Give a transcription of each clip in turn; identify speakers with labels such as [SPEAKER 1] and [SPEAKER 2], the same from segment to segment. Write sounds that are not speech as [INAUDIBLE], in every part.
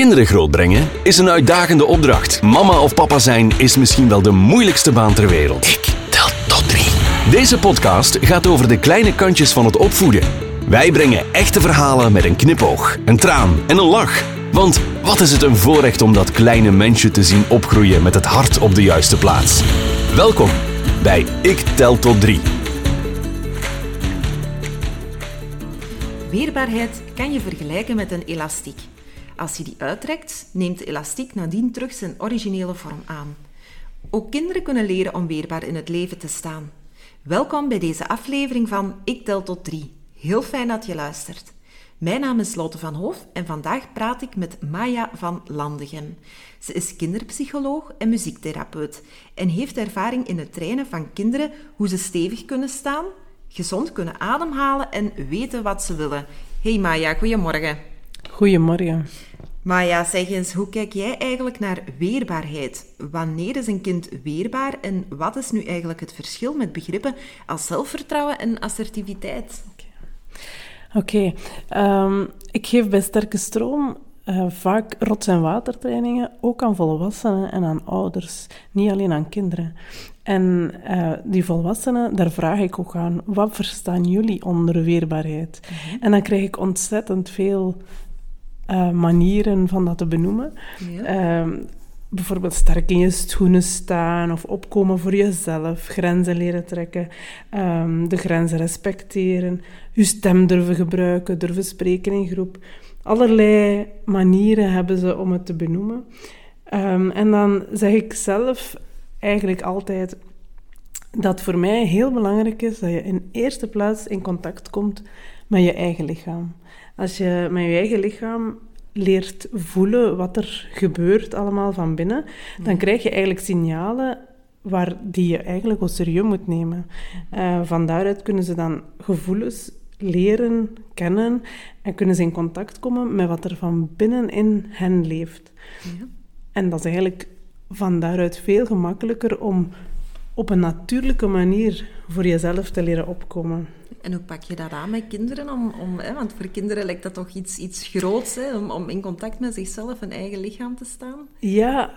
[SPEAKER 1] Kinderen grootbrengen is een uitdagende opdracht. Mama of papa zijn is misschien wel de moeilijkste baan ter wereld. Ik tel tot drie. Deze podcast gaat over de kleine kantjes van het opvoeden. Wij brengen echte verhalen met een knipoog, een traan en een lach. Want wat is het een voorrecht om dat kleine mensje te zien opgroeien met het hart op de juiste plaats. Welkom bij Ik tel tot drie.
[SPEAKER 2] Weerbaarheid kan je vergelijken met een elastiek. Als je die uittrekt, neemt de elastiek nadien terug zijn originele vorm aan. Ook kinderen kunnen leren om weerbaar in het leven te staan. Welkom bij deze aflevering van Ik tel tot drie. Heel fijn dat je luistert. Mijn naam is Lotte van Hoof en vandaag praat ik met Maya van Landegem. Ze is kinderpsycholoog en muziektherapeut en heeft ervaring in het trainen van kinderen hoe ze stevig kunnen staan, gezond kunnen ademhalen en weten wat ze willen. Hey Maya, goedemorgen.
[SPEAKER 3] Goedemorgen.
[SPEAKER 2] Maya, zeg eens, hoe kijk jij eigenlijk naar weerbaarheid? Wanneer is een kind weerbaar en wat is nu eigenlijk het verschil met begrippen als zelfvertrouwen en assertiviteit?
[SPEAKER 3] Oké, ehm, ik geef bij Sterke Stroom uh, vaak rots- en watertrainingen, ook aan volwassenen en aan ouders, niet alleen aan kinderen. En uh, die volwassenen, daar vraag ik ook aan, wat verstaan jullie onder weerbaarheid? Mhm. En dan krijg ik ontzettend veel uh, manieren van dat te benoemen. Ja. Uh, bijvoorbeeld sterk in je schoenen staan of opkomen voor jezelf, grenzen leren trekken, um, de grenzen respecteren, je stem durven gebruiken, durven spreken in groep. Allerlei manieren hebben ze om het te benoemen. Um, en dan zeg ik zelf eigenlijk altijd dat voor mij heel belangrijk is dat je in eerste plaats in contact komt met je eigen lichaam. Als je met je eigen lichaam leert voelen wat er gebeurt allemaal van binnen, dan krijg je eigenlijk signalen waar die je eigenlijk ook serieus moet nemen. Uh, van daaruit kunnen ze dan gevoelens leren kennen en kunnen ze in contact komen met wat er van binnen in hen leeft. Ja. En dat is eigenlijk van daaruit veel gemakkelijker om op een natuurlijke manier voor jezelf te leren opkomen.
[SPEAKER 2] En hoe pak je dat aan met kinderen? Om, om, want voor kinderen lijkt dat toch iets, iets groots, hè, om, om in contact met zichzelf en eigen lichaam te staan?
[SPEAKER 3] Ja,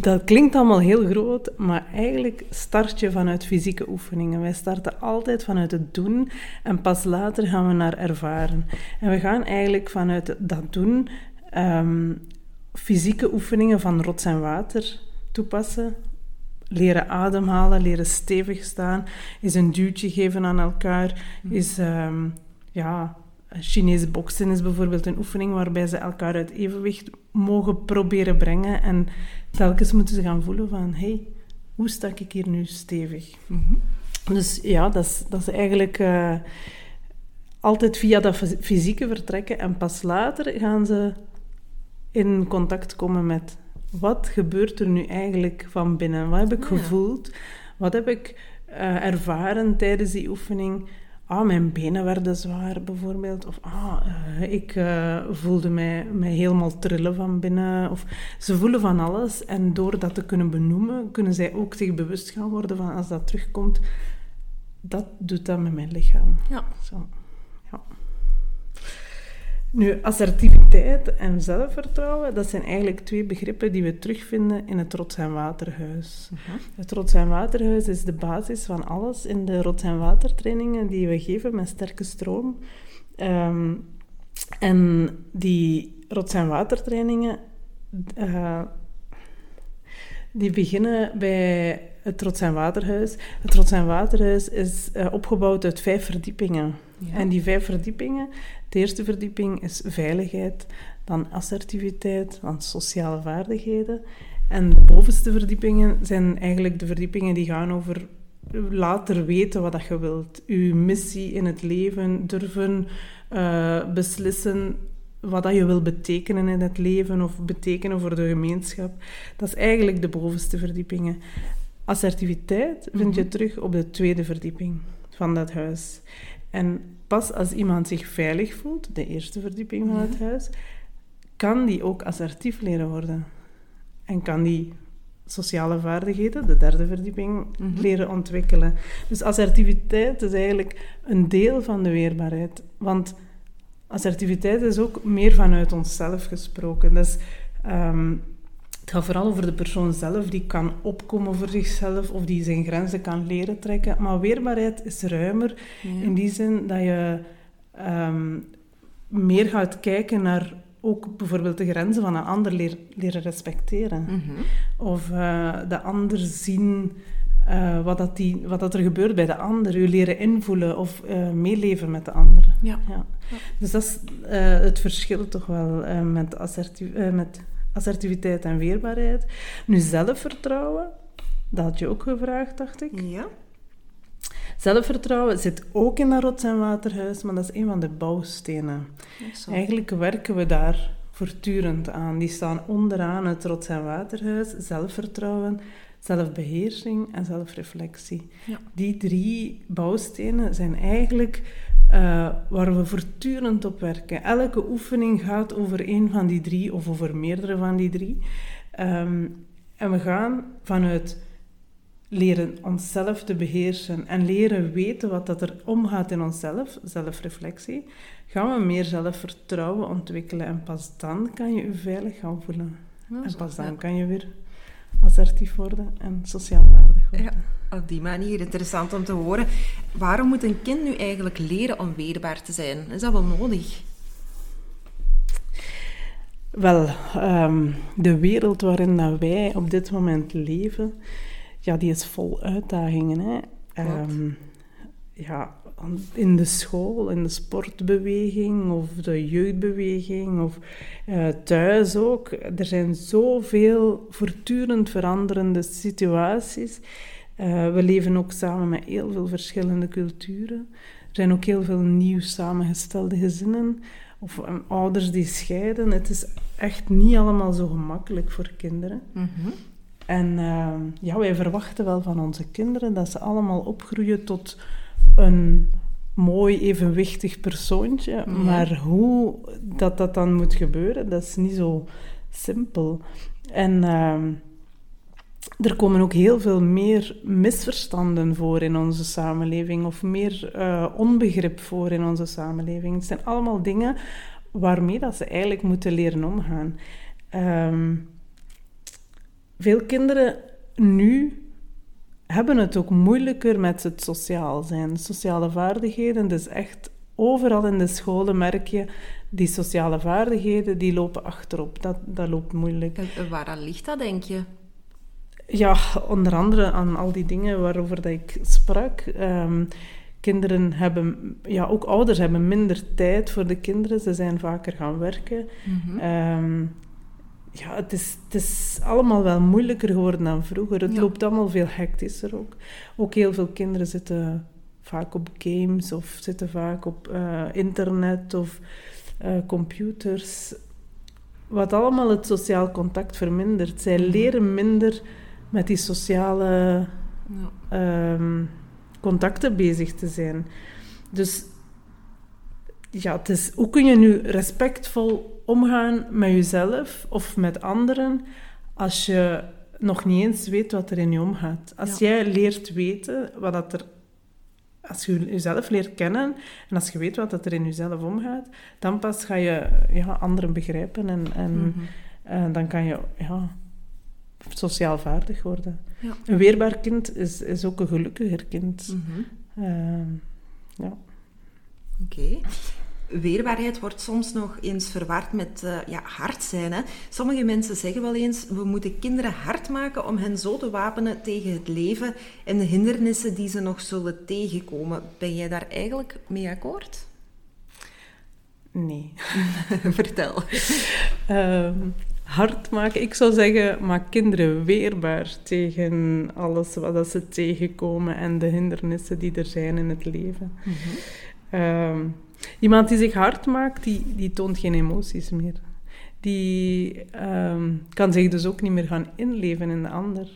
[SPEAKER 3] dat klinkt allemaal heel groot, maar eigenlijk start je vanuit fysieke oefeningen. Wij starten altijd vanuit het doen en pas later gaan we naar ervaren. En we gaan eigenlijk vanuit dat doen um, fysieke oefeningen van rots en water toepassen leren ademhalen, leren stevig staan, is een duwtje geven aan elkaar, mhm. is um, ja, Chinese boksen is bijvoorbeeld een oefening waarbij ze elkaar uit evenwicht mogen proberen brengen en telkens moeten ze gaan voelen van hey, hoe sta ik hier nu stevig? Mm Dus ja, dat is, dat is eigenlijk uh, altijd via dat fysieke vertrekken en pas later gaan ze in contact komen met wat gebeurt er nu eigenlijk van binnen? Wat heb ik gevoeld? Wat heb ik uh, ervaren tijdens die oefening? Ah, mijn benen werden zwaar bijvoorbeeld. Of ah, uh, ik uh, voelde mij, mij helemaal trillen van binnen. Of ze voelen van alles. En door dat te kunnen benoemen, kunnen zij ook zich bewust gaan worden van als dat terugkomt. Dat doet dat met mijn lichaam.
[SPEAKER 2] Ja.
[SPEAKER 3] Zo. Nu, assertiviteit en zelfvertrouwen, dat zijn eigenlijk twee begrippen die we terugvinden in het Rots- en Waterhuis. Uh Het Rots- en Waterhuis is de basis van alles in de Rots- en Watertrainingen die we geven met sterke stroom. Um, en die Rots- en Watertrainingen, uh, die beginnen bij het Trots en Waterhuis. Het Trots en Waterhuis is uh, opgebouwd uit vijf verdiepingen. Ja. En die vijf verdiepingen, de eerste verdieping is veiligheid, dan assertiviteit, dan sociale vaardigheden. En de bovenste verdiepingen zijn eigenlijk de verdiepingen die gaan over later weten wat dat je wilt. Uw missie in het leven, durven uh, beslissen wat dat je wil betekenen in het leven of betekenen voor de gemeenschap. Dat is eigenlijk de bovenste verdiepingen. Assertiviteit vind je mhm. terug op de tweede verdieping van dat huis. En pas als iemand zich veilig voelt, de eerste verdieping van het huis, kan die ook assertief leren worden. En kan die sociale vaardigheden, de derde verdieping, mhm. leren ontwikkelen. Dus assertiviteit is eigenlijk een deel van de weerbaarheid. Want assertiviteit is ook meer vanuit onszelf gesproken. Ehm, het gaat vooral over de persoon zelf, die kan opkomen voor zichzelf of die zijn grenzen kan leren trekken. Maar weerbaarheid is ruimer in die zin dat je ehm, meer gaat kijken naar ook bijvoorbeeld de grenzen van een ander leren respecteren.
[SPEAKER 2] Mhm.
[SPEAKER 3] Of eh, de ander zien eh, wat, dat die, wat dat er gebeurt bij de ander. Je leren invoelen of uh, meeleven met de ander.
[SPEAKER 2] Ja.
[SPEAKER 3] ja. Dus dat is het verschil toch wel met, assertief, met assertiviteit en weerbaarheid. Nu, zelfvertrouwen, dat had je ook gevraagd, dacht ik.
[SPEAKER 2] Ja.
[SPEAKER 3] Zelfvertrouwen zit ook in dat rots- en waterhuis, maar dat is een van de bouwstenen. Eigenlijk werken we daar voortdurend aan. Die staan onderaan het rots- en waterhuis. Zelfvertrouwen, zelfbeheersing en zelfreflectie.
[SPEAKER 2] Ja.
[SPEAKER 3] Die drie bouwstenen zijn eigenlijk uh, waar we voortdurend op werken. Elke oefening gaat over één van die drie of over meerdere van die drie. Um, en we gaan vanuit leren onszelf te beheersen en leren weten wat dat er omgaat in onszelf, zelfreflectie, gaan we meer zelfvertrouwen ontwikkelen. En pas dan kan je je veilig gaan voelen. en pas dan kan je weer assertief worden en sociaal waardig worden.
[SPEAKER 2] Ja, op die manier. Interessant om te horen. Waarom moet een kind nu eigenlijk leren om weerbaar te zijn? Is dat wel nodig?
[SPEAKER 3] Wel, um, de wereld waarin dat wij op dit moment leven, ja, die is vol uitdagingen. Hè. Um, ja, in de school, in de sportbeweging of de jeugdbeweging of uh, thuis ook. Er zijn zoveel voortdurend veranderende situaties. Uh, we leven ook samen met heel veel verschillende culturen. Er zijn ook heel veel nieuw samengestelde gezinnen of um, ouders die scheiden. Het is echt niet allemaal zo gemakkelijk voor kinderen.
[SPEAKER 2] Mm -hmm.
[SPEAKER 3] En uh, ja, wij verwachten wel van onze kinderen dat ze allemaal opgroeien tot een mooi, evenwichtig persoontje. Maar hoe dat, dat dan moet gebeuren, dat is niet zo simpel. En uh, er komen ook heel veel meer misverstanden voor in onze samenleving, of meer uh, onbegrip voor in onze samenleving. Het zijn allemaal dingen waarmee dat ze eigenlijk moeten leren omgaan. Um, veel kinderen nu hebben het ook moeilijker met het sociaal zijn. Sociale vaardigheden, dus echt overal in de scholen merk je, die sociale vaardigheden, die lopen achterop. Dat, dat loopt moeilijk.
[SPEAKER 2] En waar ligt dat, denk je?
[SPEAKER 3] Ja, onder andere aan al die dingen waarover dat ik sprak. Um, kinderen hebben, ja, ook ouders hebben minder tijd voor de kinderen. Ze zijn vaker gaan werken.
[SPEAKER 2] Mm -hmm.
[SPEAKER 3] um, ja, het is, het is allemaal wel moeilijker geworden dan vroeger. Het
[SPEAKER 2] Ja.
[SPEAKER 3] loopt allemaal veel hectischer ook. Ook heel veel kinderen zitten vaak op games of zitten vaak op eh, internet of eh, computers. Wat allemaal het sociaal contact vermindert. Zij
[SPEAKER 2] Mhm.
[SPEAKER 3] leren minder met die sociale
[SPEAKER 2] Ja.
[SPEAKER 3] ehm, contacten bezig te zijn. Dus ja, het is, hoe kun je nu respectvol omgaan met jezelf of met anderen als je nog niet eens weet wat er in je omgaat? Als
[SPEAKER 2] Ja.
[SPEAKER 3] jij leert weten wat dat er... Als je jezelf leert kennen en als je weet wat dat er in jezelf omgaat, dan pas ga je ja, anderen begrijpen en, en
[SPEAKER 2] Mhm.
[SPEAKER 3] eh, dan kan je ja, sociaal vaardig worden.
[SPEAKER 2] Ja.
[SPEAKER 3] Een weerbaar kind is, is ook een gelukkiger kind.
[SPEAKER 2] Mhm.
[SPEAKER 3] Ehm, ja.
[SPEAKER 2] Oké. Weerbaarheid wordt soms nog eens verward met eh, ja, hard zijn. Hè? Sommige mensen zeggen wel eens, we moeten kinderen hard maken om hen zo te wapenen tegen het leven en de hindernissen die ze nog zullen tegenkomen. Ben jij daar eigenlijk mee akkoord?
[SPEAKER 3] Nee. [LAUGHS]
[SPEAKER 2] Vertel.
[SPEAKER 3] Ehm, hard maken. Ik zou zeggen, maak kinderen weerbaar tegen alles wat ze tegenkomen en de hindernissen die er zijn in het leven. Ehm, iemand die zich hard maakt, die, die toont geen emoties meer. Die ehm, kan zich dus ook niet meer gaan inleven in de ander.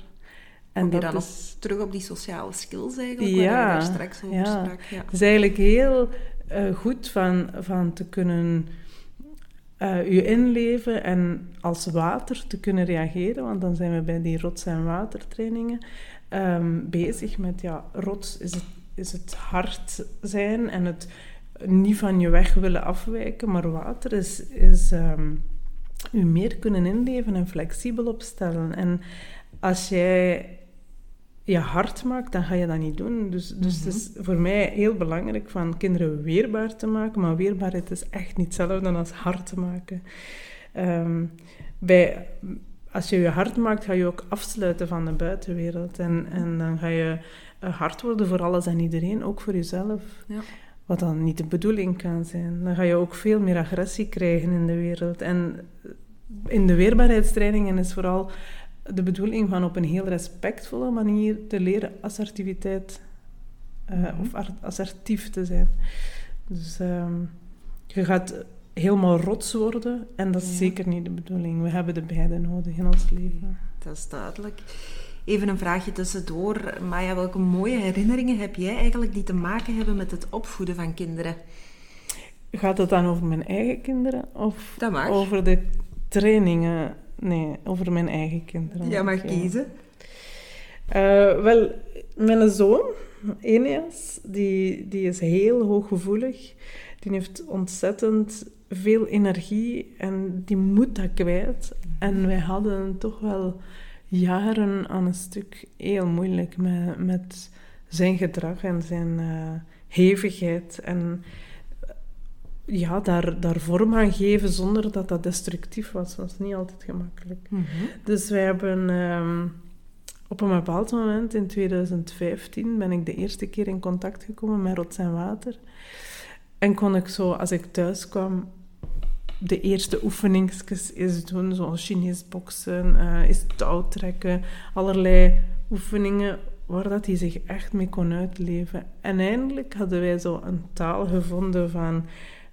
[SPEAKER 3] En
[SPEAKER 2] Kom je
[SPEAKER 3] dat
[SPEAKER 2] dan
[SPEAKER 3] is,
[SPEAKER 2] terug op die sociale skills eigenlijk,
[SPEAKER 3] Ja,
[SPEAKER 2] waar je daar straks over
[SPEAKER 3] ja.
[SPEAKER 2] sprak? Ja.
[SPEAKER 3] het is eigenlijk heel eh, goed van, van te kunnen je inleven en als water te kunnen reageren, want dan zijn we bij die rots- en watertrainingen ehm, bezig met, ja, rots is het, is het hard zijn en het niet van je weg willen afwijken, maar water is, is, ehm, je meer kunnen inleven en flexibel opstellen. En als jij je hard maakt, dan ga je dat niet doen. Dus, dus het is voor mij heel belangrijk van kinderen weerbaar te maken. Maar weerbaarheid is echt niet hetzelfde als hard te maken. Ehm, bij, als je je hard maakt, ga je ook afsluiten van de buitenwereld. En, en dan ga je eh, hard worden voor alles en iedereen, ook voor jezelf. Ja. Wat dan niet de bedoeling kan zijn. Dan ga je ook veel meer agressie krijgen in de wereld. En in de weerbaarheidstrainingen is vooral de bedoeling van op een heel respectvolle manier te leren assertiviteit uh, of assertief te zijn. Dus ehm, je gaat helemaal rots worden en dat is zeker niet de bedoeling. We hebben de beide nodig in ons leven.
[SPEAKER 2] Dat is duidelijk. Even een vraagje tussendoor. Maya, welke mooie herinneringen heb jij eigenlijk die te maken hebben met het opvoeden van kinderen?
[SPEAKER 3] Gaat het dan over mijn eigen kinderen of over de trainingen? Nee, over mijn eigen kinderen.
[SPEAKER 2] Ja, mag kiezen.
[SPEAKER 3] Uh, wel, mijn zoon, Eneas, die, die is heel hooggevoelig. Die heeft ontzettend veel energie en die moet dat kwijt. En wij hadden toch wel jaren aan een stuk heel moeilijk met, met zijn gedrag en zijn uh, hevigheid. En ja, daar, daar vorm aan geven zonder dat dat destructief was, was niet altijd gemakkelijk. Mhm. Dus wij hebben ehm, op een bepaald moment, in 2015, ben ik de eerste keer in contact gekomen met rots en water. En kon ik zo, als ik thuis kwam, de eerste oefeningsjes eens doen, zoals Chinees boksen, uh, is touwtrekken, allerlei oefeningen waar dat hij zich echt mee kon uitleven. En eindelijk hadden wij zo een taal gevonden van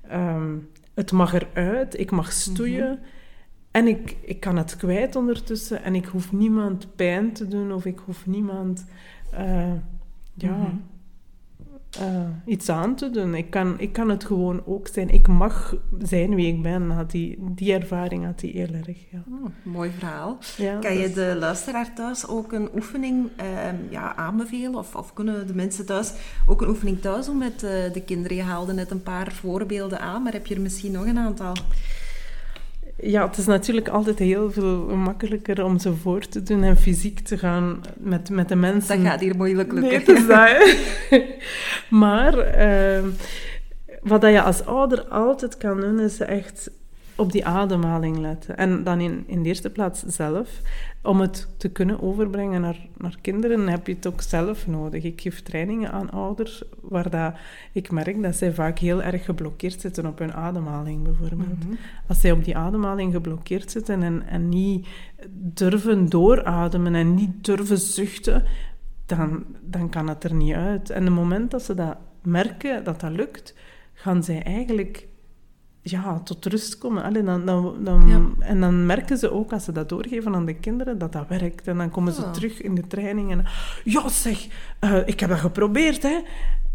[SPEAKER 3] Ehm, het mag eruit, ik mag stoeien. Mhm. En ik, ik kan het kwijt ondertussen. En ik hoef niemand pijn te doen of ik hoef niemand uh, ja, mhm. Uh, iets aan te doen. Ik kan, ik kan het gewoon ook zijn. Ik mag zijn wie ik ben. Had die, die ervaring had hij heel erg. Ja.
[SPEAKER 2] Oh, mooi verhaal. kan je de luisteraar thuis ook een oefening uh, ja, aanbevelen? Of, of kunnen de mensen thuis ook een oefening thuis doen met uh, de kinderen? Je haalde net een paar voorbeelden aan, maar heb je er misschien nog een aantal?
[SPEAKER 3] Ja, het is natuurlijk altijd heel veel makkelijker om ze voor te doen en fysiek te gaan met, met de mensen.
[SPEAKER 2] Dat gaat hier moeilijk lukken.
[SPEAKER 3] Nee, is dat, [LAUGHS] maar uh, wat je als ouder altijd kan doen, is echt op die ademhaling letten. En dan in, in de eerste plaats zelf. Om het te kunnen overbrengen naar, naar kinderen heb je het ook zelf nodig. Ik geef trainingen aan ouders waar dat, ik merk dat zij vaak heel erg geblokkeerd zitten op hun ademhaling bijvoorbeeld. Mhm. Als zij op die ademhaling geblokkeerd zitten en, en niet durven doorademen en niet durven zuchten, dan, dan kan het er niet uit. En het moment dat ze dat merken, dat dat lukt, gaan zij eigenlijk ja, tot rust komen. Allee, dan, dan, dan, En dan merken ze ook, als ze dat doorgeven aan de kinderen, dat dat werkt. En dan komen ze terug in de training en... Ja, zeg, uh, ik heb dat geprobeerd, hè.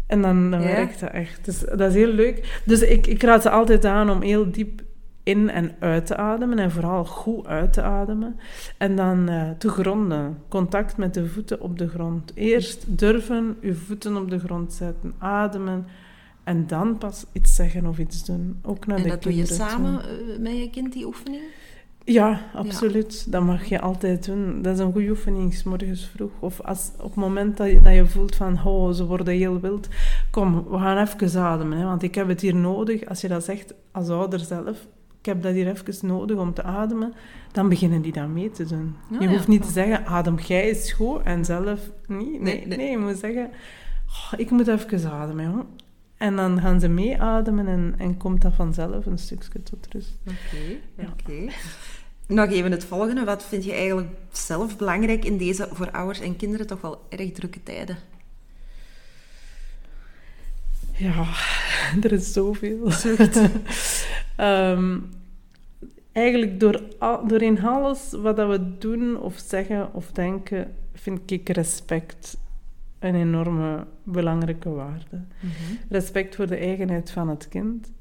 [SPEAKER 3] En dan, dan werkt dat echt. Dus dat is heel leuk. Dus ik, ik raad ze altijd aan om heel diep in en uit te ademen. En vooral goed uit te ademen. En dan uh, te gronden. Contact met de voeten op de grond. Eerst durven je voeten op de grond zetten. Ademen en dan pas iets zeggen of iets doen. Ook naar
[SPEAKER 2] en
[SPEAKER 3] de
[SPEAKER 2] dat doe je samen eh, met je kind, die oefening?
[SPEAKER 3] Ja, absoluut. Dat mag je altijd doen. Dat is een goede oefening, s morgens vroeg. Of als, op het moment dat je, dat je voelt van, oh, ze worden heel wild. Kom, we gaan even ademen, hè, want ik heb het hier nodig. Als je dat zegt als ouder zelf, ik heb dat hier even nodig om te ademen, dan beginnen die dat mee te doen. je hoeft niet te zeggen, adem jij is goed en zelf niet. Nee, nee, nee. je moet zeggen, oh, ik moet even ademen. Hoor. En dan gaan ze meeademen en, en komt dat vanzelf een stukje tot rust.
[SPEAKER 2] Oké, oké. Nog even het volgende. Wat vind je eigenlijk zelf belangrijk in deze voor ouders en kinderen toch wel erg drukke tijden?
[SPEAKER 3] Ja, [LAUGHS] er is zoveel. um, [LAUGHS] eigenlijk door, doorheen alles wat we doen of zeggen of denken, vind ik respect een enorme belangrijke waarde. Mhm. Respect voor de eigenheid van het kind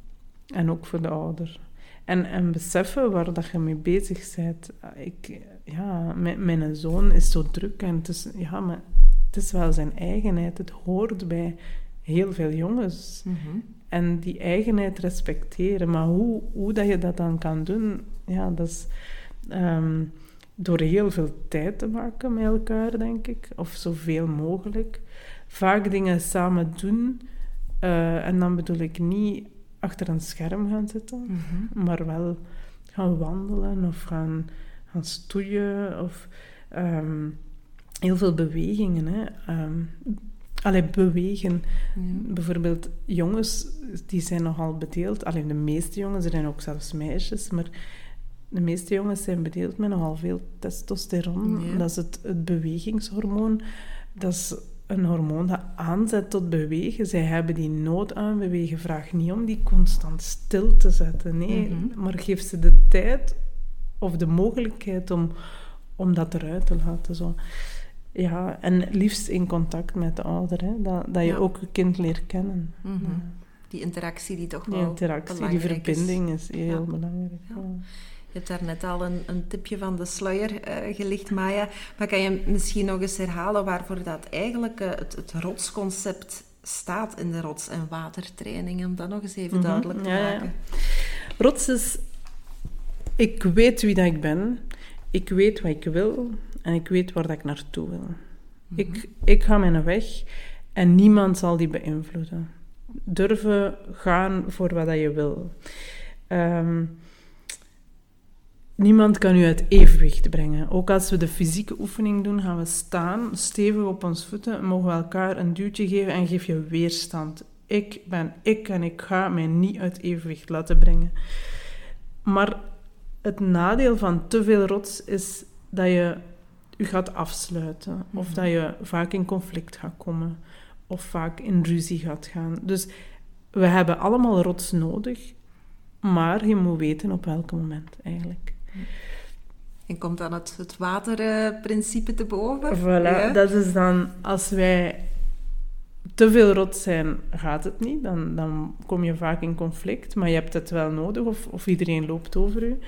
[SPEAKER 3] en ook voor de ouder. En, en beseffen waar dat je mee bezig bent. Ik, ja, mijn, mijn zoon is zo druk en het is, ja, maar het is wel zijn eigenheid. Het hoort bij heel veel jongens.
[SPEAKER 2] Mhm.
[SPEAKER 3] En die eigenheid respecteren. Maar hoe, hoe dat je dat dan kan doen, ja, dat is ehm, door heel veel tijd te maken met elkaar, denk ik. Of zoveel mogelijk. Vaak dingen samen doen. eh, en dan bedoel ik niet achter een scherm gaan zitten,
[SPEAKER 2] Mhm.
[SPEAKER 3] maar wel gaan wandelen of gaan, gaan stoeien of ehm, heel veel bewegingen. Hè. Allee, bewegen.
[SPEAKER 2] Ja.
[SPEAKER 3] Bijvoorbeeld jongens, die zijn nogal bedeeld. Alleen de meeste jongens, er zijn ook zelfs meisjes, maar de meeste jongens zijn bedeeld met nogal veel testosteron.
[SPEAKER 2] Ja.
[SPEAKER 3] Dat is het, het bewegingshormoon. Dat is een hormoon dat aanzet tot bewegen. Zij hebben die nood aan bewegen. Vraag niet om die constant stil te zetten. Nee,
[SPEAKER 2] Mhm.
[SPEAKER 3] maar geef ze de tijd of de mogelijkheid om, om dat eruit te laten. Zo. Ja, en liefst in contact met de ouder. Hè? Dat, dat je
[SPEAKER 2] Ja.
[SPEAKER 3] ook je kind leert kennen.
[SPEAKER 2] Mhm.
[SPEAKER 3] Ja.
[SPEAKER 2] Die interactie die toch
[SPEAKER 3] Die
[SPEAKER 2] wel
[SPEAKER 3] interactie, die
[SPEAKER 2] belangrijk is.
[SPEAKER 3] verbinding is, heel
[SPEAKER 2] Ja.
[SPEAKER 3] belangrijk.
[SPEAKER 2] Je hebt daar net al een, een tipje van de sluier eh, gelicht, Maya. Maar kan je misschien nog eens herhalen waarvoor dat eigenlijk eh, het, het rotsconcept staat in de rots- en watertraining? Om dat nog eens even
[SPEAKER 3] Mhm.
[SPEAKER 2] duidelijk te
[SPEAKER 3] Ja, ja.
[SPEAKER 2] maken.
[SPEAKER 3] Rots is... Ik weet wie dat ik ben. Ik weet wat ik wil. En ik weet waar dat ik naartoe wil. ik, ik ga mijn weg. En niemand zal die beïnvloeden. Durven gaan voor wat dat je wil. Ehm, niemand kan u uit evenwicht brengen. Ook als we de fysieke oefening doen, gaan we staan, stevig op ons voeten, mogen we elkaar een duwtje geven en geef je weerstand. Ik ben ik en ik ga mij niet uit evenwicht laten brengen. Maar het nadeel van te veel rots is dat je je gaat afsluiten. Of dat je vaak in conflict gaat komen. Of vaak in ruzie gaat gaan. Dus we hebben allemaal rots nodig. Maar je moet weten op welk moment eigenlijk.
[SPEAKER 2] En komt dan het, het waterprincipe te boven?
[SPEAKER 3] Voilà,
[SPEAKER 2] Ja?
[SPEAKER 3] dat is dan als wij te veel rots zijn, gaat het niet. Dan, dan kom je vaak in conflict, maar je hebt het wel nodig of, of iedereen loopt over u.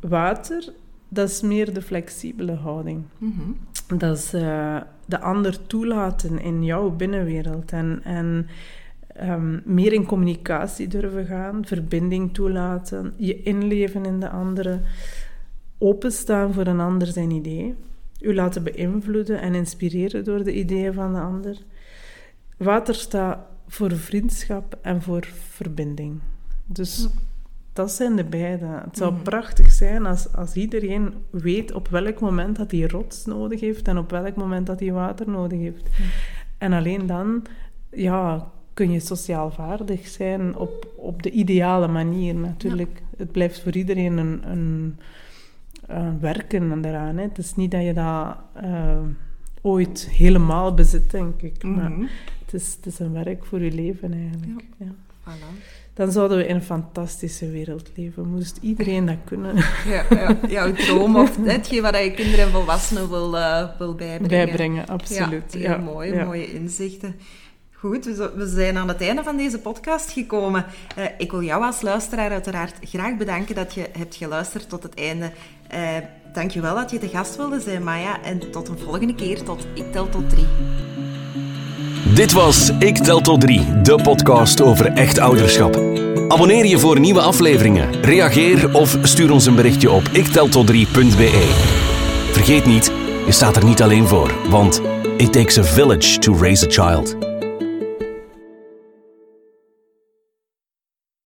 [SPEAKER 3] Water, dat is meer de flexibele houding.
[SPEAKER 2] Mhm.
[SPEAKER 3] Dat is eh, de ander toelaten in jouw binnenwereld en, en ehm, meer in communicatie durven gaan, verbinding toelaten, je inleven in de andere, openstaan voor een ander zijn idee, u laten beïnvloeden en inspireren door de ideeën van de ander. Water staat voor vriendschap en voor verbinding. Dus dat zijn de beide. Het zou
[SPEAKER 2] Mhm.
[SPEAKER 3] prachtig zijn als, als iedereen weet op welk moment dat hij rots nodig heeft en op welk moment dat hij water nodig heeft. En alleen dan ja, kun je sociaal vaardig zijn op, op de ideale manier natuurlijk. Het blijft voor iedereen een, een, een werken daaraan. Hè. Het is niet dat je dat eh, ooit helemaal bezit, denk ik. Maar
[SPEAKER 2] Mhm.
[SPEAKER 3] het is, het is een werk voor je leven eigenlijk. Ja.
[SPEAKER 2] Voilà.
[SPEAKER 3] Dan zouden we in een fantastische wereld leven. Moest iedereen dat kunnen
[SPEAKER 2] Ja, ja, jouw droom of [LAUGHS] hetgeen wat je kinderen en volwassenen wil, eh, wil bijbrengen.
[SPEAKER 3] bijbrengen, absoluut.
[SPEAKER 2] Ja, heel
[SPEAKER 3] Ja,
[SPEAKER 2] mooi,
[SPEAKER 3] ja.
[SPEAKER 2] mooie inzichten. Goed, we zijn aan het einde van deze podcast gekomen. Eh, ik wil jou als luisteraar uiteraard graag bedanken dat je hebt geluisterd tot het einde. Eh Dank je wel dat je de gast wilde zijn, Maya. En tot een volgende keer, tot Ik Tel Tot Drie.
[SPEAKER 1] Dit was Ik Tel Tot 3, de podcast over echt ouderschap. Abonneer je voor nieuwe afleveringen, reageer of stuur ons een berichtje op ikteltot3.be. Vergeet niet, je staat er niet alleen voor, want it takes a village to raise a child.